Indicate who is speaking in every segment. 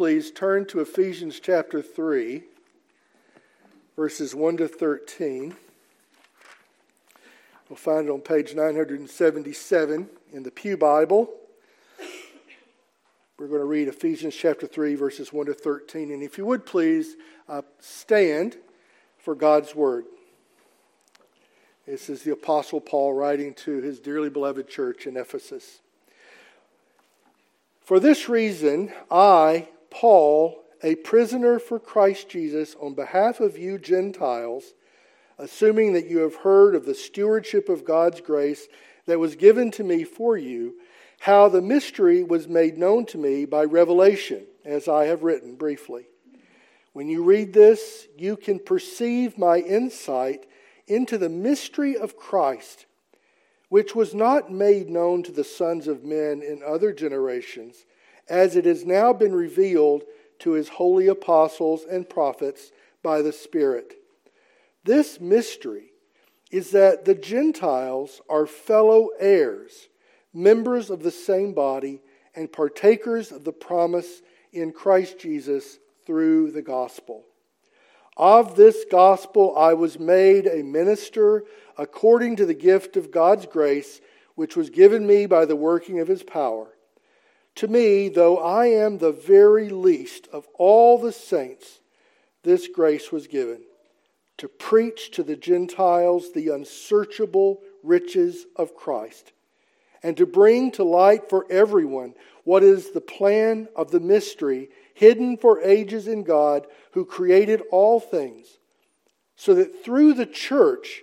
Speaker 1: Please turn to Ephesians chapter 3, verses 1 to 13. We'll find it on page 977 in the Pew Bible. We're going to read Ephesians chapter 3, verses 1 to 13. And if you would please uh, stand for God's word. This is the Apostle Paul writing to his dearly beloved church in Ephesus. For this reason, I, Paul, a prisoner for Christ Jesus, on behalf of you Gentiles, assuming that you have heard of the stewardship of God's grace that was given to me for you, how the mystery was made known to me by revelation, as I have written briefly. When you read this, you can perceive my insight into the mystery of Christ, which was not made known to the sons of men in other generations as it has now been revealed to his holy apostles and prophets by the Spirit. This mystery is that the Gentiles are fellow heirs, members of the same body, and partakers of the promise in Christ Jesus through the gospel. Of this gospel I was made a minister according to the gift of God's grace, which was given me by the working of his power. To me, though I am the very least of all the saints, this grace was given to preach to the Gentiles the unsearchable riches of Christ, and to bring to light for everyone what is the plan of the mystery hidden for ages in God who created all things, so that through the church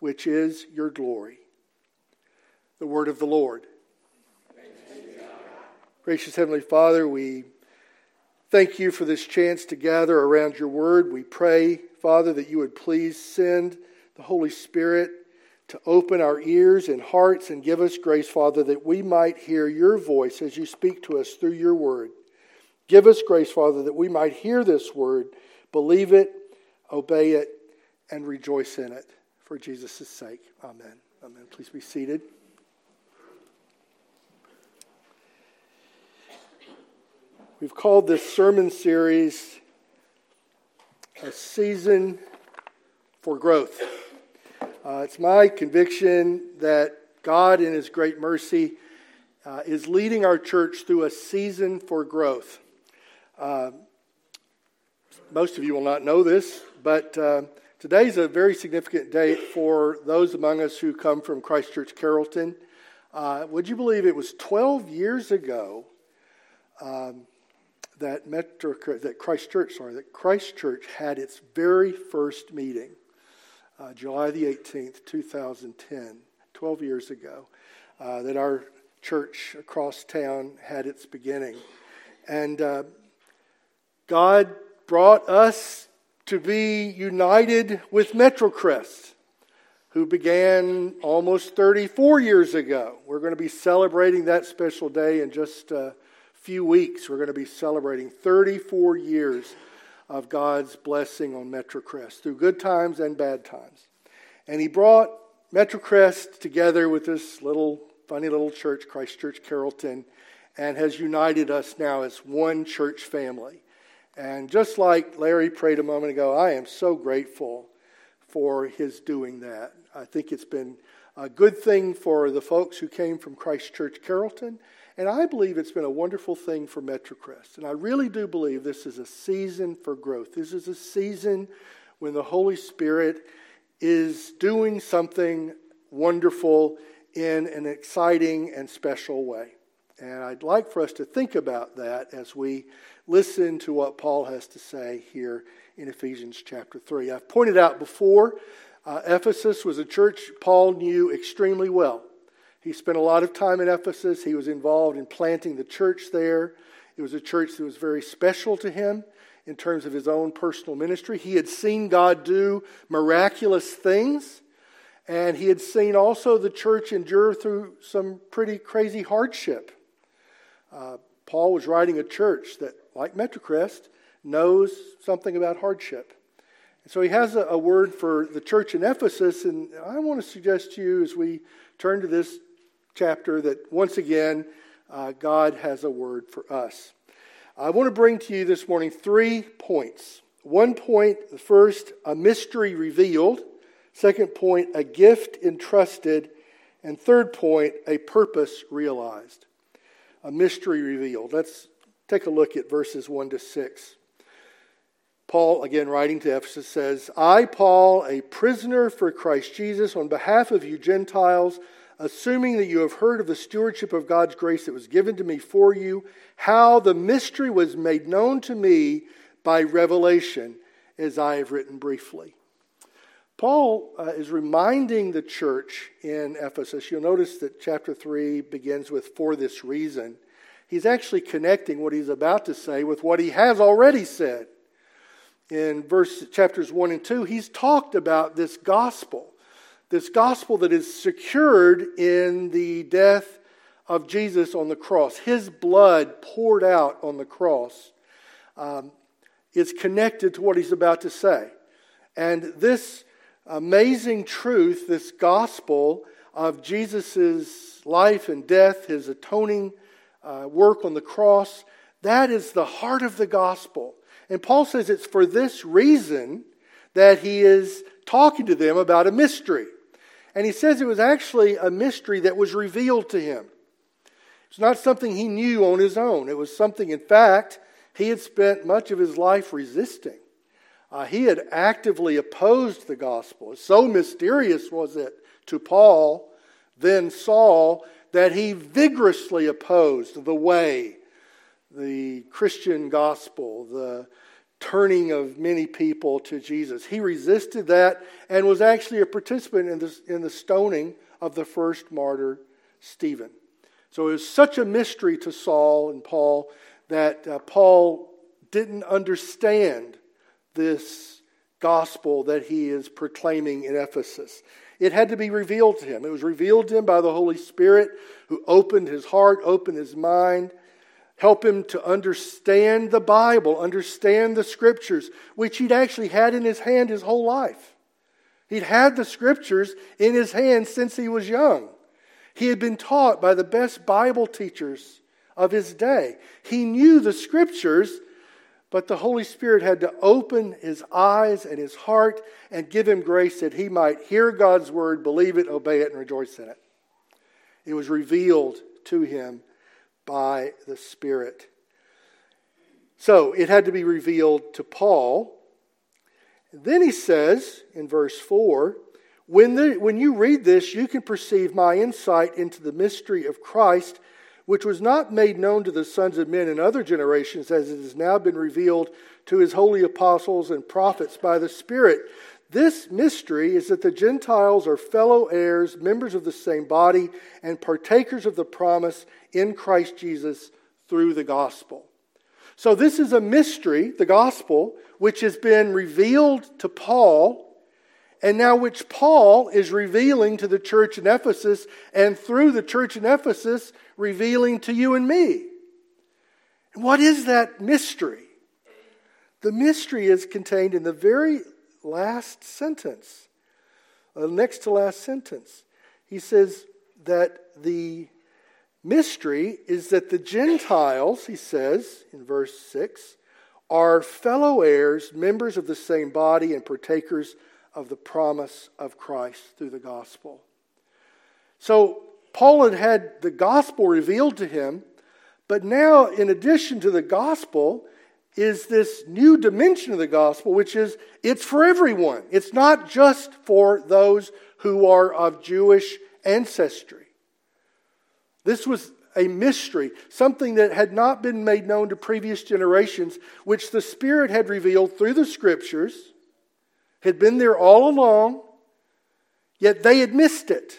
Speaker 1: which is your glory the word of the Lord. Gracious Heavenly Father, we thank you for this chance to gather around your word. We pray, Father, that you would please send the Holy Spirit to open our ears and hearts and give us grace, Father, that we might hear your voice as you speak to us through your word. Give us grace, Father, that we might hear this word, believe it, obey it, and rejoice in it. For Jesus' sake. Amen. Amen. Please be seated. We've called this sermon series A Season for Growth. Uh, it's my conviction that God, in His great mercy, uh, is leading our church through a season for growth. Uh, most of you will not know this, but uh, today's a very significant date for those among us who come from Christ Church Carrollton. Uh, would you believe it was 12 years ago um, that Metro, that Christ Church, sorry, that Christ Church had its very first meeting, uh, July the 18th, 2010, 12 years ago, uh, that our church across town had its beginning. And uh, God brought us to be united with Metrocrest, who began almost 34 years ago. We're going to be celebrating that special day in just a few weeks, we're going to be celebrating 34 years of God's blessing on Metrocrest through good times and bad times. And He brought Metrocrest together with this little funny little church, Christ Church Carrollton, and has united us now as one church family. And just like Larry prayed a moment ago, I am so grateful for his doing that. I think it's been a good thing for the folks who came from Christ Church Carrollton and I believe it's been a wonderful thing for Metrocrest. And I really do believe this is a season for growth. This is a season when the Holy Spirit is doing something wonderful in an exciting and special way. And I'd like for us to think about that as we listen to what Paul has to say here in Ephesians chapter 3. I've pointed out before, uh, Ephesus was a church Paul knew extremely well. He spent a lot of time in Ephesus. He was involved in planting the church there. It was a church that was very special to him in terms of his own personal ministry. He had seen God do miraculous things, and he had seen also the church endure through some pretty crazy hardship. Uh, Paul was writing a church that, like Metrocrest, knows something about hardship. And So he has a, a, word for the church in Ephesus, and I want to suggest to you as we turn to this chapter that once again, uh, God has a word for us. I want to bring to you this morning three points. One point, the first, a mystery revealed. Second point, a gift entrusted. And third point, a purpose realized. A mystery revealed. Let's take a look at verses 1 to 6. Paul, again writing to Ephesus, says, I, Paul, a prisoner for Christ Jesus, on behalf of you Gentiles, assuming that you have heard of the stewardship of God's grace that was given to me for you, how the mystery was made known to me by revelation, as I have written briefly. Paul uh, is reminding the church in Ephesus. You'll notice that chapter 3 begins with, for this reason. He's actually connecting what he's about to say with what he has already said in verse chapters 1 and 2, he's talked about this gospel, this gospel that is secured in the death of Jesus on the cross. His blood poured out on the cross um, is connected to what he's about to say. And this amazing truth, this gospel of Jesus' life and death, his atoning uh, work on the cross, that is the heart of the gospel. And Paul says it's for this reason that he is talking to them about a mystery. And he says it was actually a mystery that was revealed to him. It's not something he knew on his own. It was something, in fact, he had spent much of his life resisting. Uh, he had actively opposed the gospel. So mysterious was it to Paul, then Saul, that he vigorously opposed the way, the Christian gospel, the turning of many people to Jesus. He resisted that and was actually a participant in, this, in the stoning of the first martyr, Stephen. So it was such a mystery to Saul and Paul that uh, Paul didn't understand this gospel that he is proclaiming in Ephesus. It had to be revealed to him. It was revealed to him by the Holy Spirit who opened his heart, opened his mind, help him to understand the Bible, understand the scriptures, which he'd actually had in his hand his whole life. He'd had the scriptures in his hand since he was young. He had been taught by the best Bible teachers of his day. He knew the scriptures, but the Holy Spirit had to open his eyes and his heart and give him grace that he might hear God's word, believe it, obey it, and rejoice in it. It was revealed to him by the Spirit. So it had to be revealed to Paul. Then he says in verse 4 when, the, when you read this, you can perceive my insight into the mystery of Christ, which was not made known to the sons of men in other generations, as it has now been revealed to his holy apostles and prophets by the Spirit. This mystery is that the Gentiles are fellow heirs, members of the same body, and partakers of the promise in Christ Jesus through the gospel. So, this is a mystery, the gospel, which has been revealed to Paul, and now which Paul is revealing to the church in Ephesus, and through the church in Ephesus, revealing to you and me. what is that mystery? The mystery is contained in the very last sentence, the next to last sentence. He says that the mystery is that the Gentiles, he says in verse 6, are fellow heirs, members of the same body, and partakers of the promise of Christ through the gospel. So, Paul had had the gospel revealed to him, but now, in addition to the gospel, is this new dimension of the gospel, which is it's for everyone. It's not just for those who are of Jewish ancestry. This was a mystery, something that had not been made known to previous generations, which the Spirit had revealed through the Scriptures, had been there all along, yet they had missed it.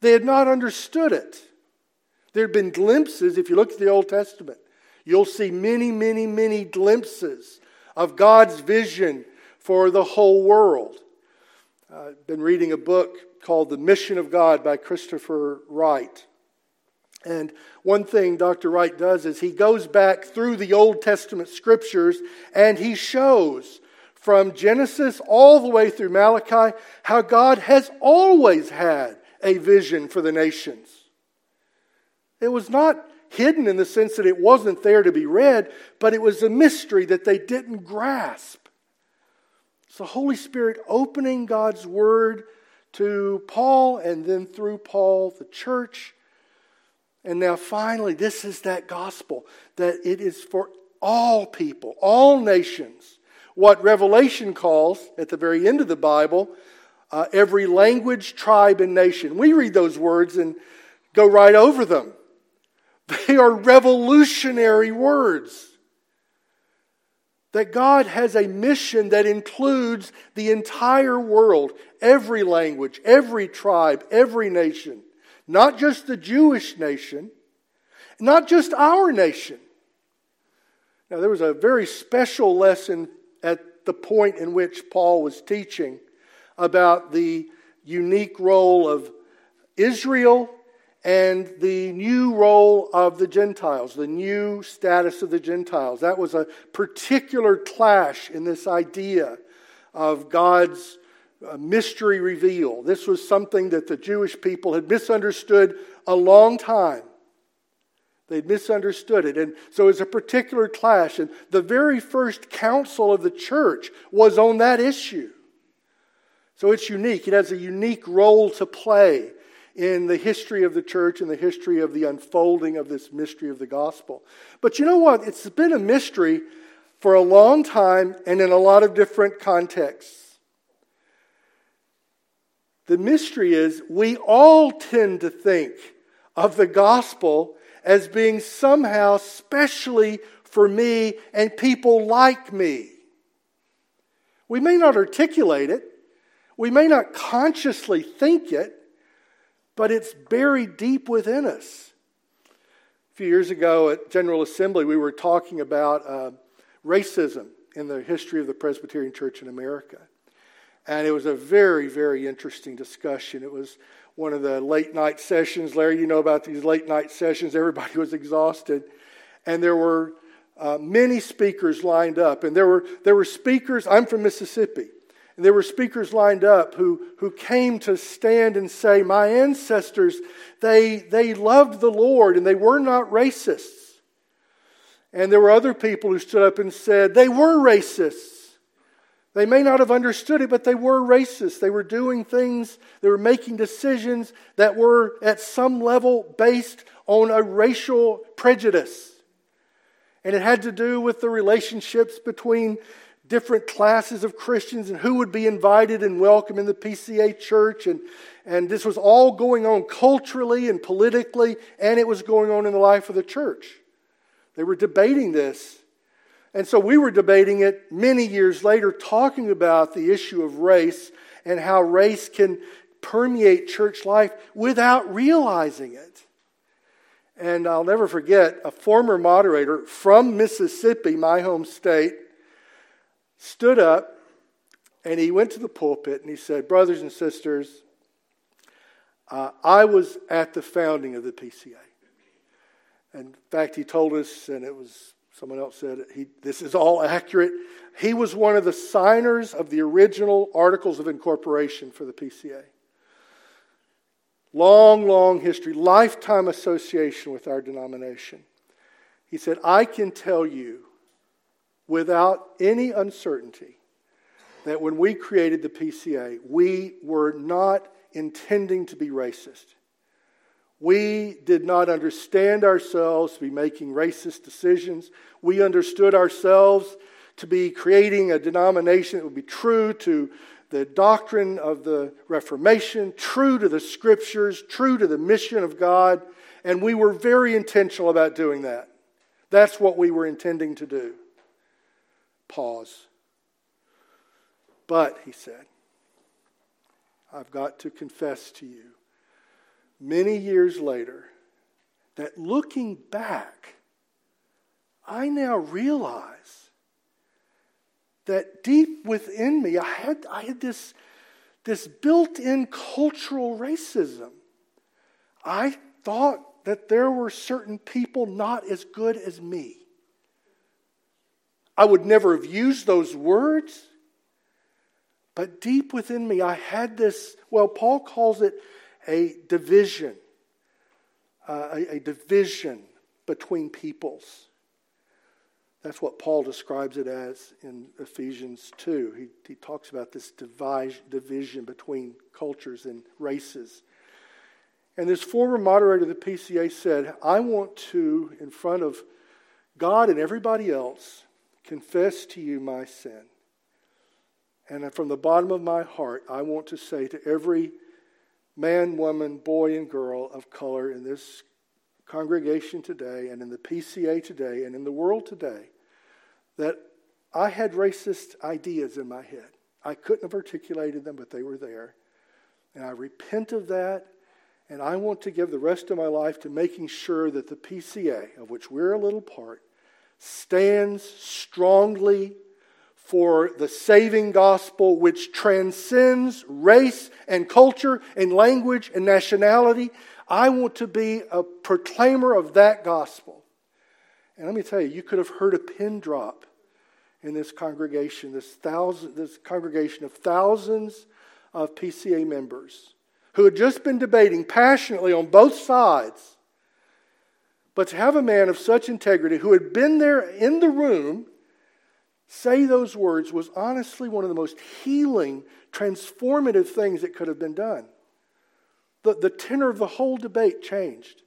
Speaker 1: They had not understood it. There had been glimpses, if you look at the Old Testament, You'll see many, many, many glimpses of God's vision for the whole world. I've been reading a book called The Mission of God by Christopher Wright. And one thing Dr. Wright does is he goes back through the Old Testament scriptures and he shows from Genesis all the way through Malachi how God has always had a vision for the nations. It was not hidden in the sense that it wasn't there to be read, but it was a mystery that they didn't grasp. It's the Holy Spirit opening God's Word to Paul and then through Paul, the church. And now finally, this is that gospel that it is for all people, all nations. What Revelation calls, at the very end of the Bible, uh, every language, tribe, and nation. We read those words and go right over them. They are revolutionary words. That God has a mission that includes the entire world, every language, every tribe, every nation, not just the Jewish nation, not just our nation. Now, there was a very special lesson at the point in which Paul was teaching about the unique role of Israel and the new role of the Gentiles, the new status of the Gentiles. That was a particular clash in this idea of God's uh, mystery reveal. This was something that the Jewish people had misunderstood a long time. They'd misunderstood it. And so it's a particular clash. And the very first council of the church was on that issue. So it's unique. It has a unique role to play in the history of the church and the history of the unfolding of this mystery of the gospel. But you know what? It's been a mystery for a long time and in a lot of different contexts. The mystery is we all tend to think of the gospel as being somehow specially for me and people like me. We may not articulate it, we may not consciously think it, but it's buried deep within us. A few years ago at General Assembly, we were talking about uh, racism in the history of the Presbyterian Church in America. And it was a very, very interesting discussion. It was one of the late night sessions. Larry, you know about these late night sessions. Everybody was exhausted. And there were uh, many speakers lined up. And there were, there were speakers, I'm from Mississippi. And there were speakers lined up who, who came to stand and say, My ancestors, they, they loved the Lord and they were not racists. And there were other people who stood up and said, They were racists. They may not have understood it, but they were racist. They were doing things, they were making decisions that were at some level based on a racial prejudice. And it had to do with the relationships between different classes of Christians and who would be invited and welcome in the PCA church. And, and this was all going on culturally and politically, and it was going on in the life of the church. They were debating this. And so we were debating it many years later, talking about the issue of race and how race can permeate church life without realizing it. And I'll never forget a former moderator from Mississippi, my home state, stood up and he went to the pulpit and he said, Brothers and sisters, uh, I was at the founding of the PCA. In fact, he told us, and it was someone else said, he, this is all accurate. He was one of the signers of the original Articles of Incorporation for the PCA. Long, long history, lifetime association with our denomination. He said, I can tell you without any uncertainty that when we created the PCA, we were not intending to be racist. We did not understand ourselves to be making racist decisions. We understood ourselves to be creating a denomination that would be true to the doctrine of the Reformation, true to the scriptures, true to the mission of God, and we were very intentional about doing that. That's what we were intending to do. Pause. But, he said, I've got to confess to you, many years later, that looking back, I now realize that deep within me, I had, I had this, this built in cultural racism. I thought that there were certain people not as good as me. I would never have used those words. But deep within me, I had this, well, Paul calls it a division, uh, a, a division between peoples. That's what Paul describes it as in Ephesians 2. He, he talks about this divide, division between cultures and races. And this former moderator of the PCA said, I want to, in front of God and everybody else, confess to you my sin. And from the bottom of my heart, I want to say to every man, woman, boy, and girl of color in this congregation today, and in the PCA today, and in the world today, that I had racist ideas in my head. I couldn't have articulated them, but they were there. And I repent of that, and I want to give the rest of my life to making sure that the PCA, of which we're a little part, stands strongly for the saving gospel which transcends race and culture and language and nationality. I want to be a proclaimer of that gospel. And let me tell you, you could have heard a pin drop in this congregation, this, thousand, this congregation of thousands of PCA members who had just been debating passionately on both sides. But to have a man of such integrity who had been there in the room say those words was honestly one of the most healing, transformative things that could have been done. The, the tenor of the whole debate changed.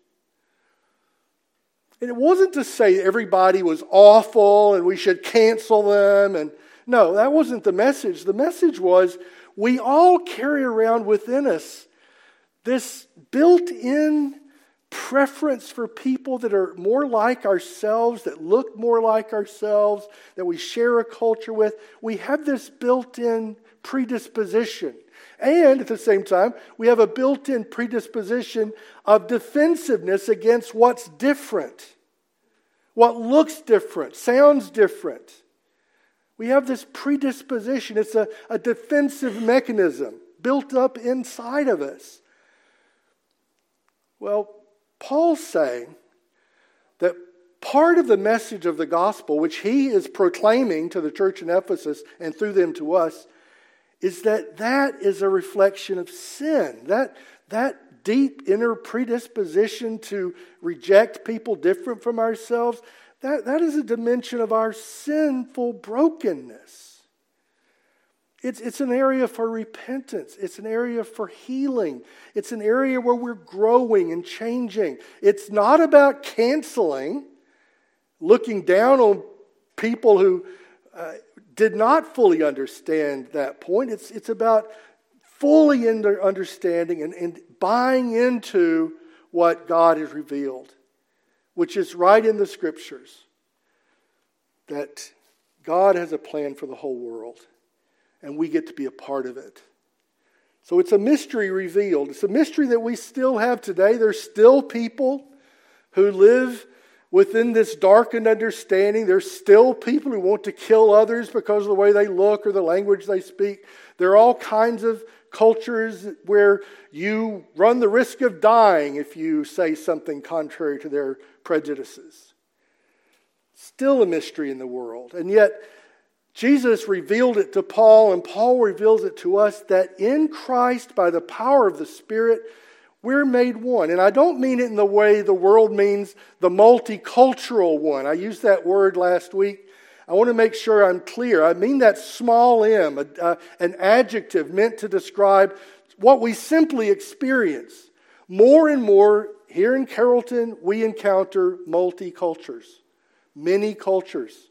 Speaker 1: And it wasn't to say everybody was awful and we should cancel them. And no, that wasn't the message. The message was we all carry around within us this built in preference for people that are more like ourselves, that look more like ourselves, that we share a culture with. We have this built in predisposition. And at the same time, we have a built in predisposition of defensiveness against what's different, what looks different, sounds different. We have this predisposition. It's a, a defensive mechanism built up inside of us. Well, Paul's saying that part of the message of the gospel, which he is proclaiming to the church in Ephesus and through them to us, is that that is a reflection of sin. That, that deep inner predisposition to reject people different from ourselves, that, that is a dimension of our sinful brokenness. It's, it's an area for repentance. It's an area for healing. It's an area where we're growing and changing. It's not about canceling, looking down on people who uh, did not fully understand that point. It's, it's about fully understanding and, and buying into what God has revealed, which is right in the scriptures that God has a plan for the whole world and we get to be a part of it. So it's a mystery revealed. It's a mystery that we still have today. There's still people who live within this darkened understanding. There's still people who want to kill others because of the way they look or the language they speak. There are all kinds of cultures where you run the risk of dying if you say something contrary to their prejudices. Still a mystery in the world. And yet, Jesus revealed it to Paul, and Paul reveals it to us that in Christ, by the power of the Spirit, we're made one. And I don't mean it in the way the world means the multicultural one. I used that word last week. I want to make sure I'm clear. I mean that small m, a, uh, an adjective meant to describe what we simply experience. More and more here in Carrollton, we encounter multicultures, many cultures.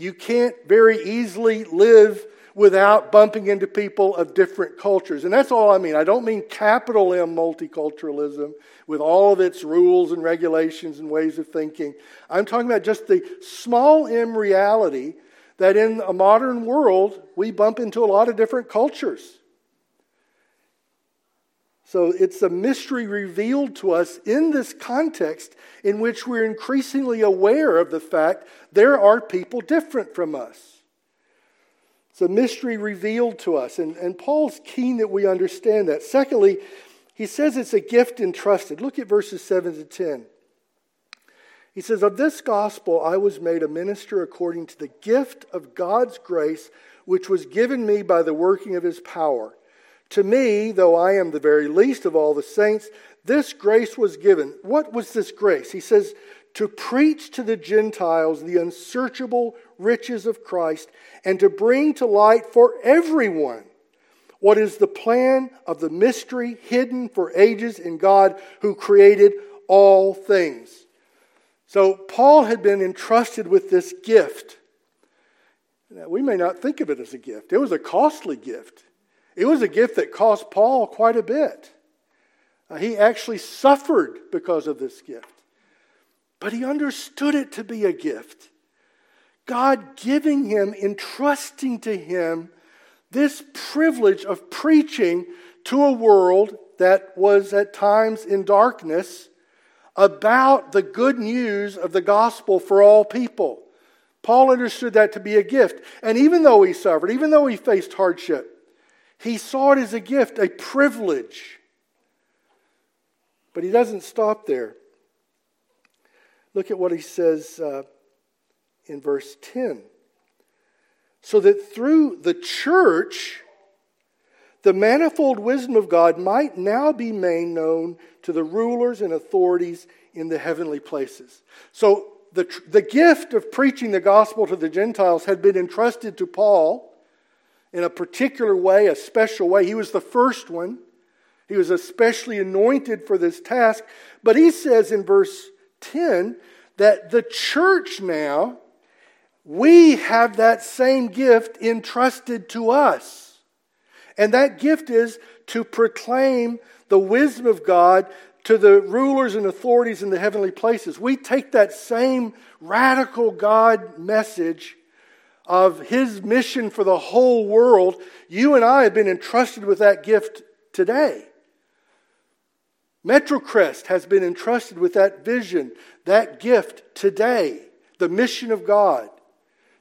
Speaker 1: You can't very easily live without bumping into people of different cultures. And that's all I mean. I don't mean capital M multiculturalism with all of its rules and regulations and ways of thinking. I'm talking about just the small m reality that in a modern world, we bump into a lot of different cultures. So it's a mystery revealed to us in this context in which we're increasingly aware of the fact there are people different from us. It's a mystery revealed to us, and, and Paul's keen that we understand that. Secondly, he says it's a gift entrusted. Look at verses 7 to 10. He says, Of this gospel I was made a minister according to the gift of God's grace, which was given me by the working of his power. To me, though I am the very least of all the saints, this grace was given. What was this grace? He says, to preach to the Gentiles the unsearchable riches of Christ and to bring to light for everyone what is the plan of the mystery hidden for ages in God who created all things. So, Paul had been entrusted with this gift. Now, we may not think of it as a gift, it was a costly gift. It was a gift that cost Paul quite a bit. Uh, he actually suffered because of this gift, but he understood it to be a gift. God giving him, entrusting to him this privilege of preaching to a world that was at times in darkness about the good news of the gospel for all people. Paul understood that to be a gift. And even though he suffered, even though he faced hardship, he saw it as a gift, a privilege. But he doesn't stop there. Look at what he says uh, in verse 10. So that through the church, the manifold wisdom of God might now be made known to the rulers and authorities in the heavenly places. So the, the gift of preaching the gospel to the Gentiles had been entrusted to Paul in a particular way, a special way. He was the first one. He was especially anointed for this task. But he says in verse 10 that the church now, we have that same gift entrusted to us. And that gift is to proclaim the wisdom of God to the rulers and authorities in the heavenly places. We take that same radical God message of his mission for the whole world, you and I have been entrusted with that gift today. Metrocrest has been entrusted with that vision, that gift today, the mission of God,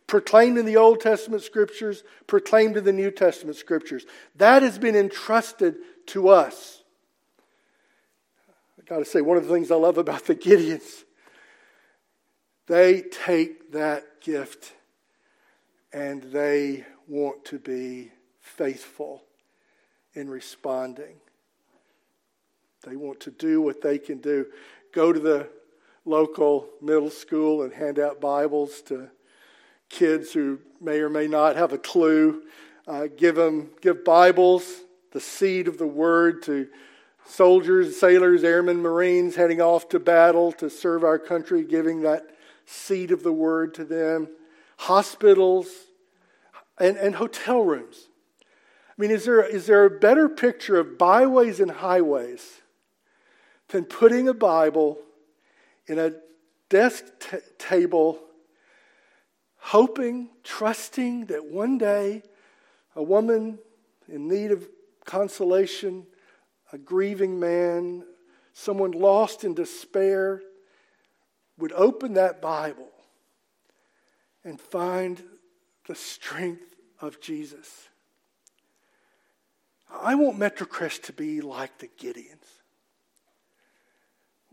Speaker 1: proclaimed in the Old Testament scriptures, proclaimed in the New Testament scriptures. That has been entrusted to us. I got to say, one of the things I love about the Gideons, they take that gift and they want to be faithful in responding. They want to do what they can do. Go to the local middle school and hand out Bibles to kids who may or may not have a clue. Uh, give them give Bibles, the seed of the word to soldiers, sailors, airmen, marines heading off to battle to serve our country, giving that seed of the word to them hospitals, and, and hotel rooms. I mean, is there, is there a better picture of byways and highways than putting a Bible in a desk t- table, hoping, trusting that one day a woman in need of consolation, a grieving man, someone lost in despair, would open that Bible and find the strength of Jesus. I want Metrocrest to be like the Gideons.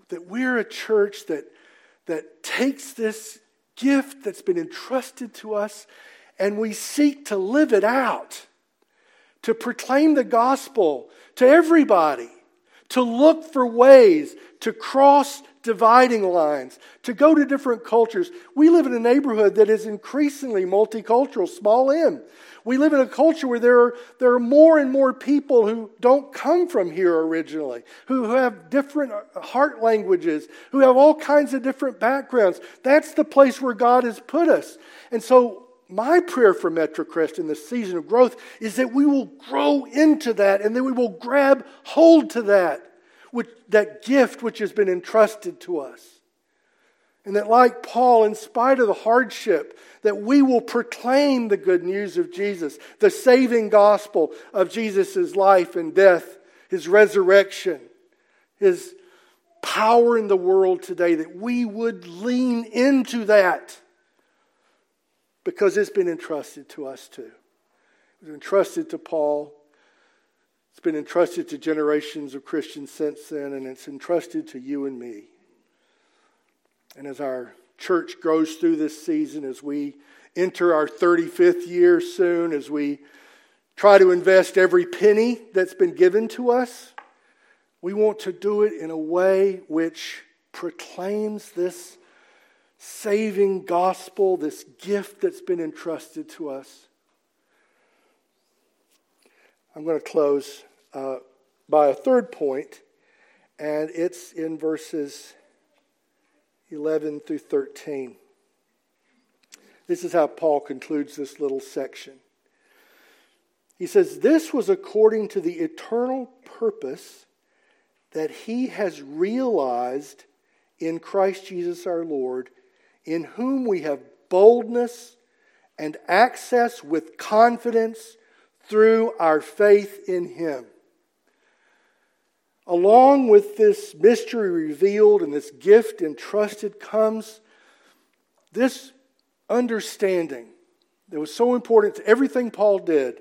Speaker 1: That we're a church that, that takes this gift that's been entrusted to us and we seek to live it out, to proclaim the gospel to everybody, to look for ways to cross dividing lines, to go to different cultures. We live in a neighborhood that is increasingly multicultural, small m. We live in a culture where there are, there are more and more people who don't come from here originally, who have different uh, heart languages, who have all kinds of different backgrounds. That's the place where God has put us. And so, my prayer for Metrocrest in this season of growth is that we will grow into that and then we will grab hold to that which, that gift which has been entrusted to us. And that, like Paul, in spite of the hardship, that we will proclaim the good news of Jesus, the saving gospel of Jesus' life and death His resurrection, His power in the world today, that we would lean into that because it's been entrusted to us too. It was entrusted to Paul. It's been entrusted to generations of Christians since then, and it's entrusted to you and me. And as our church grows through this season, as we enter our 35th year soon, as we try to invest every penny that's been given to us, we want to do it in a way which proclaims this saving gospel, this gift that's been entrusted to us. I'm going to close uh, by a third point, and it's in verses 11 through 13. This is how Paul concludes this little section. He says, This was according to the eternal purpose that he has realized in Christ Jesus our Lord, in whom we have boldness and access with confidence through our faith in him. Along with this mystery revealed and this gift entrusted comes this understanding that was so important to everything Paul did.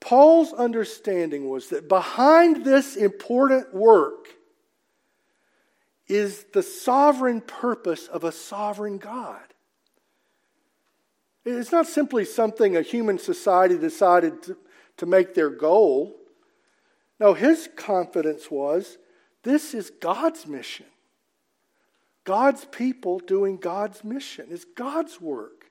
Speaker 1: Paul's understanding was that behind this important work is the sovereign purpose of a sovereign God. It's not simply something a human society decided to, to make their goal. No, his confidence was this is God's mission. God's people doing God's mission. It's God's work.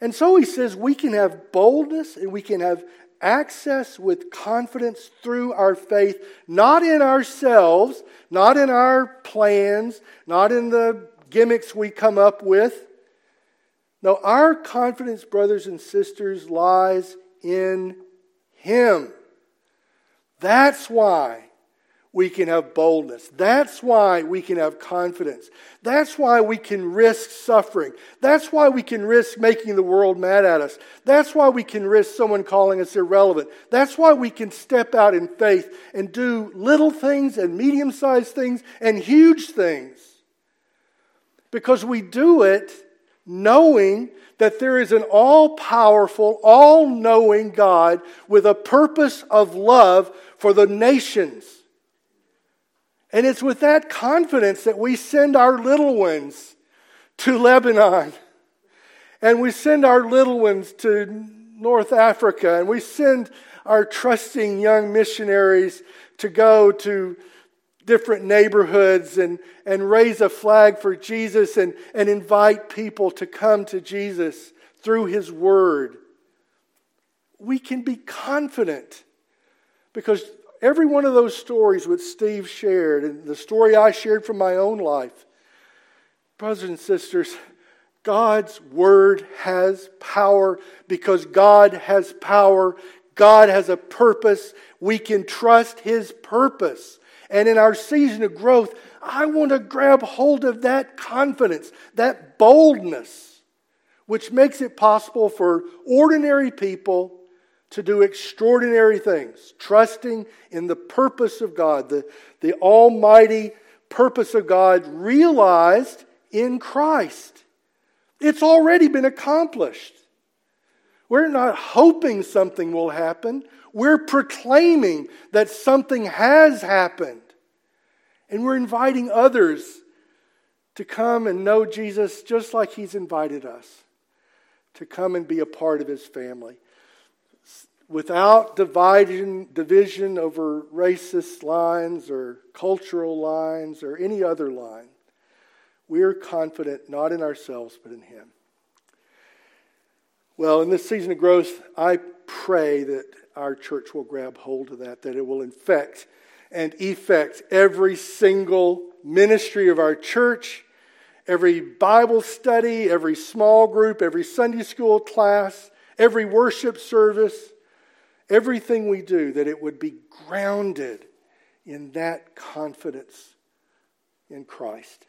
Speaker 1: And so he says we can have boldness and we can have access with confidence through our faith, not in ourselves, not in our plans, not in the gimmicks we come up with. No, our confidence, brothers and sisters, lies in Him. That's why we can have boldness. That's why we can have confidence. That's why we can risk suffering. That's why we can risk making the world mad at us. That's why we can risk someone calling us irrelevant. That's why we can step out in faith and do little things and medium sized things and huge things. Because we do it knowing that there is an all powerful, all knowing God with a purpose of love for the nations. And it's with that confidence that we send our little ones to Lebanon. And we send our little ones to North Africa. And we send our trusting young missionaries to go to different neighborhoods and, and raise a flag for Jesus and, and invite people to come to Jesus through His Word. We can be confident because every one of those stories which Steve shared and the story I shared from my own life, brothers and sisters, God's Word has power because God has power. God has a purpose. We can trust His purpose. And in our season of growth, I want to grab hold of that confidence, that boldness, which makes it possible for ordinary people to do extraordinary things, trusting in the purpose of God, the, the almighty purpose of God realized in Christ. It's already been accomplished. We're not hoping something will happen. We're proclaiming that something has happened. And we're inviting others to come and know Jesus just like He's invited us to come and be a part of His family. Without division, division over racist lines or cultural lines or any other line, we are confident not in ourselves but in Him. Well, in this season of growth, I pray that our church will grab hold of that, that it will infect and effect every single ministry of our church, every Bible study, every small group, every Sunday school class, every worship service, everything we do, that it would be grounded in that confidence in Christ.